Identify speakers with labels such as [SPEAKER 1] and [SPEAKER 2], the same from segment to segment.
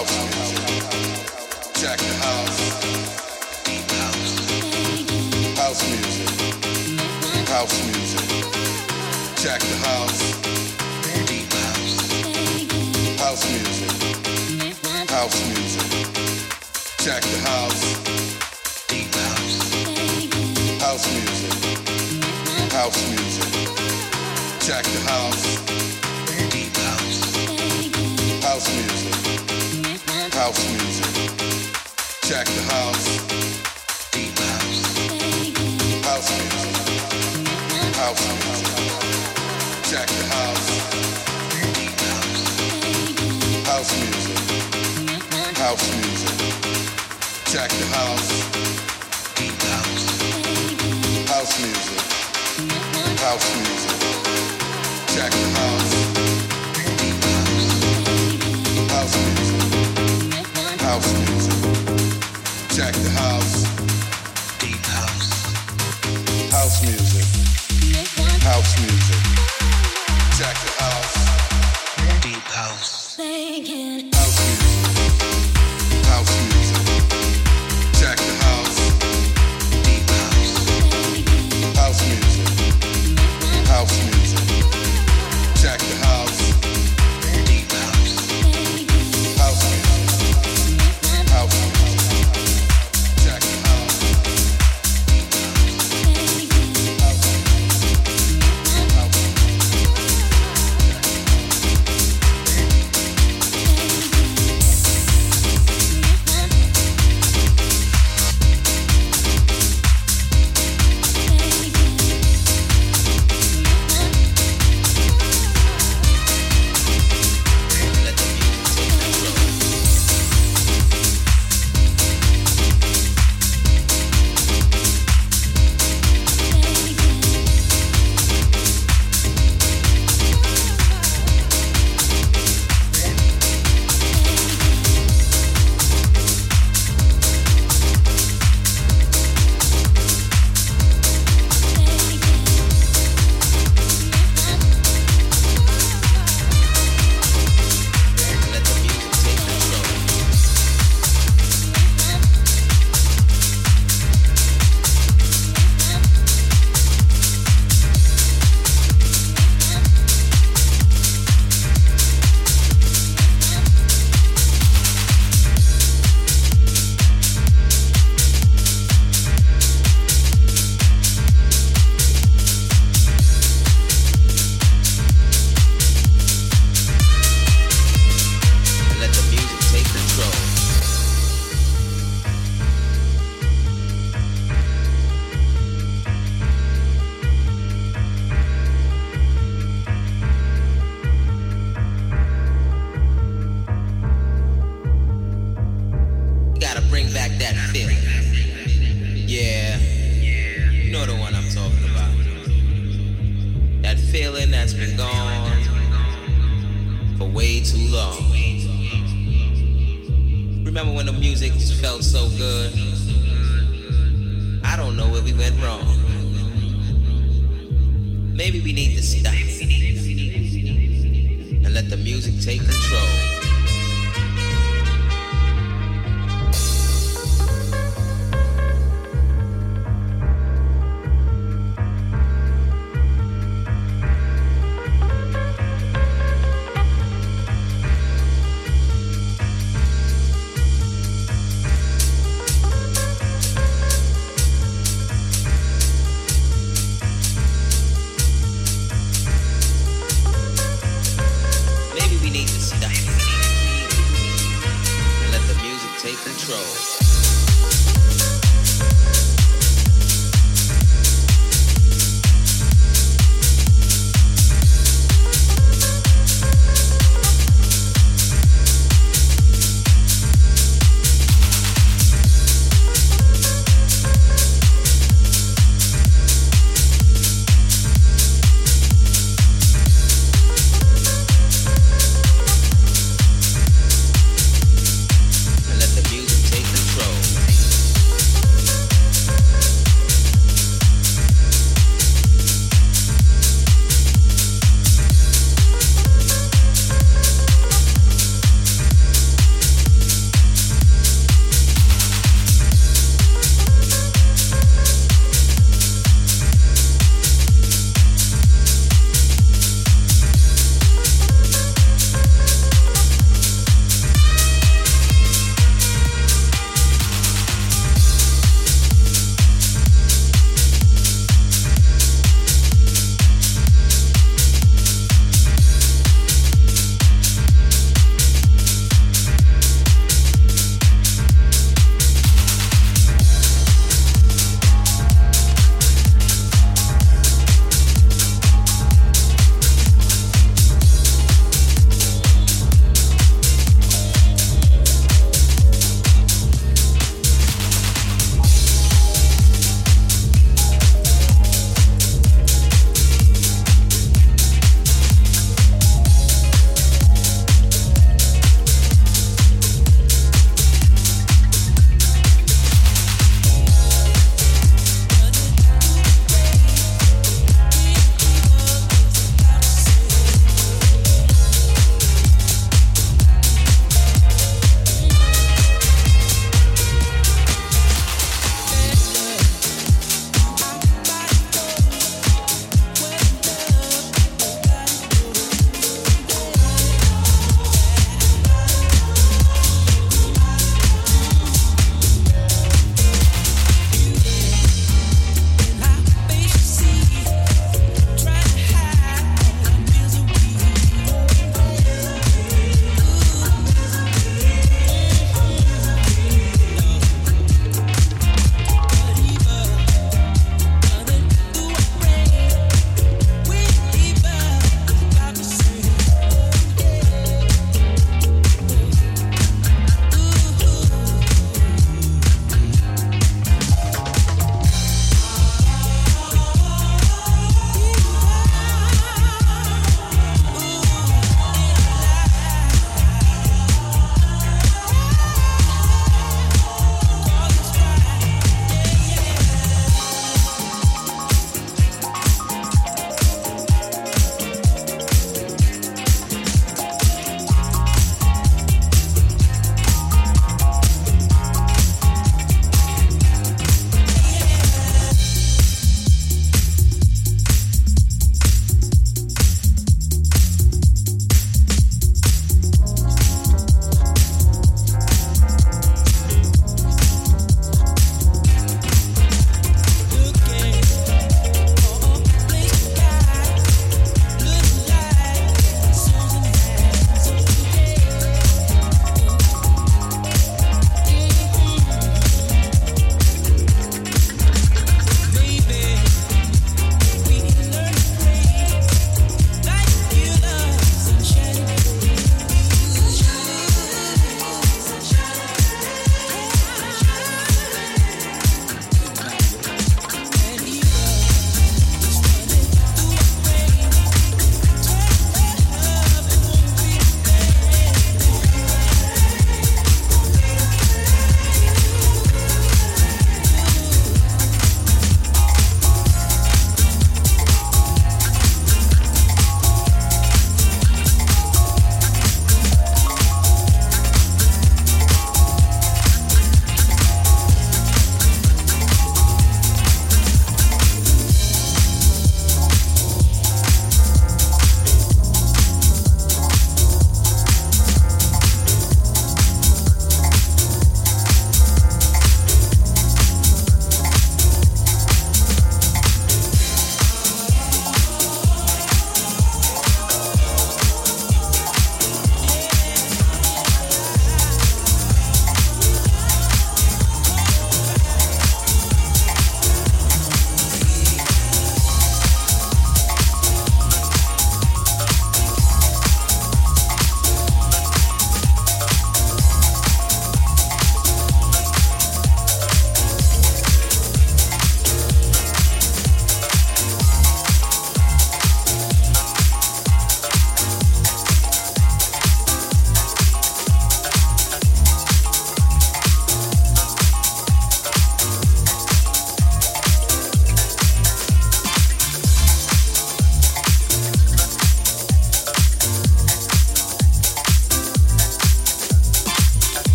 [SPEAKER 1] house music. Jack the house. House music. House music. Jack the house. Deep house. House music. House music. Jack the house. Deep house. House music. House music. Jack the house. Deep house. House music house music. Jack the house. Deep house. House music. House music. Jack the house. Deep house. House music. House music. Jack the house. Deep house. House music. House music. Jack the house. house music. Jack the house. Deep house. House music. House music. Jack the house.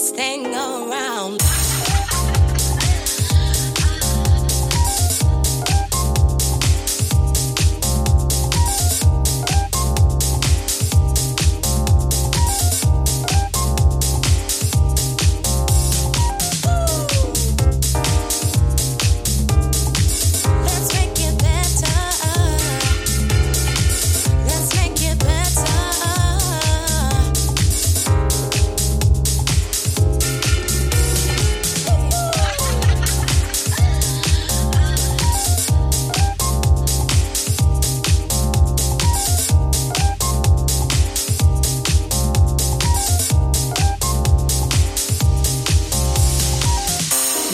[SPEAKER 2] best thing around.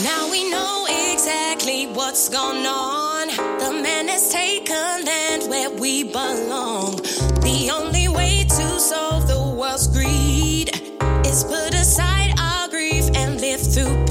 [SPEAKER 2] Now we know exactly what's going on. The man has taken land where we belong. The only way to solve the world's greed is put aside our grief and live through.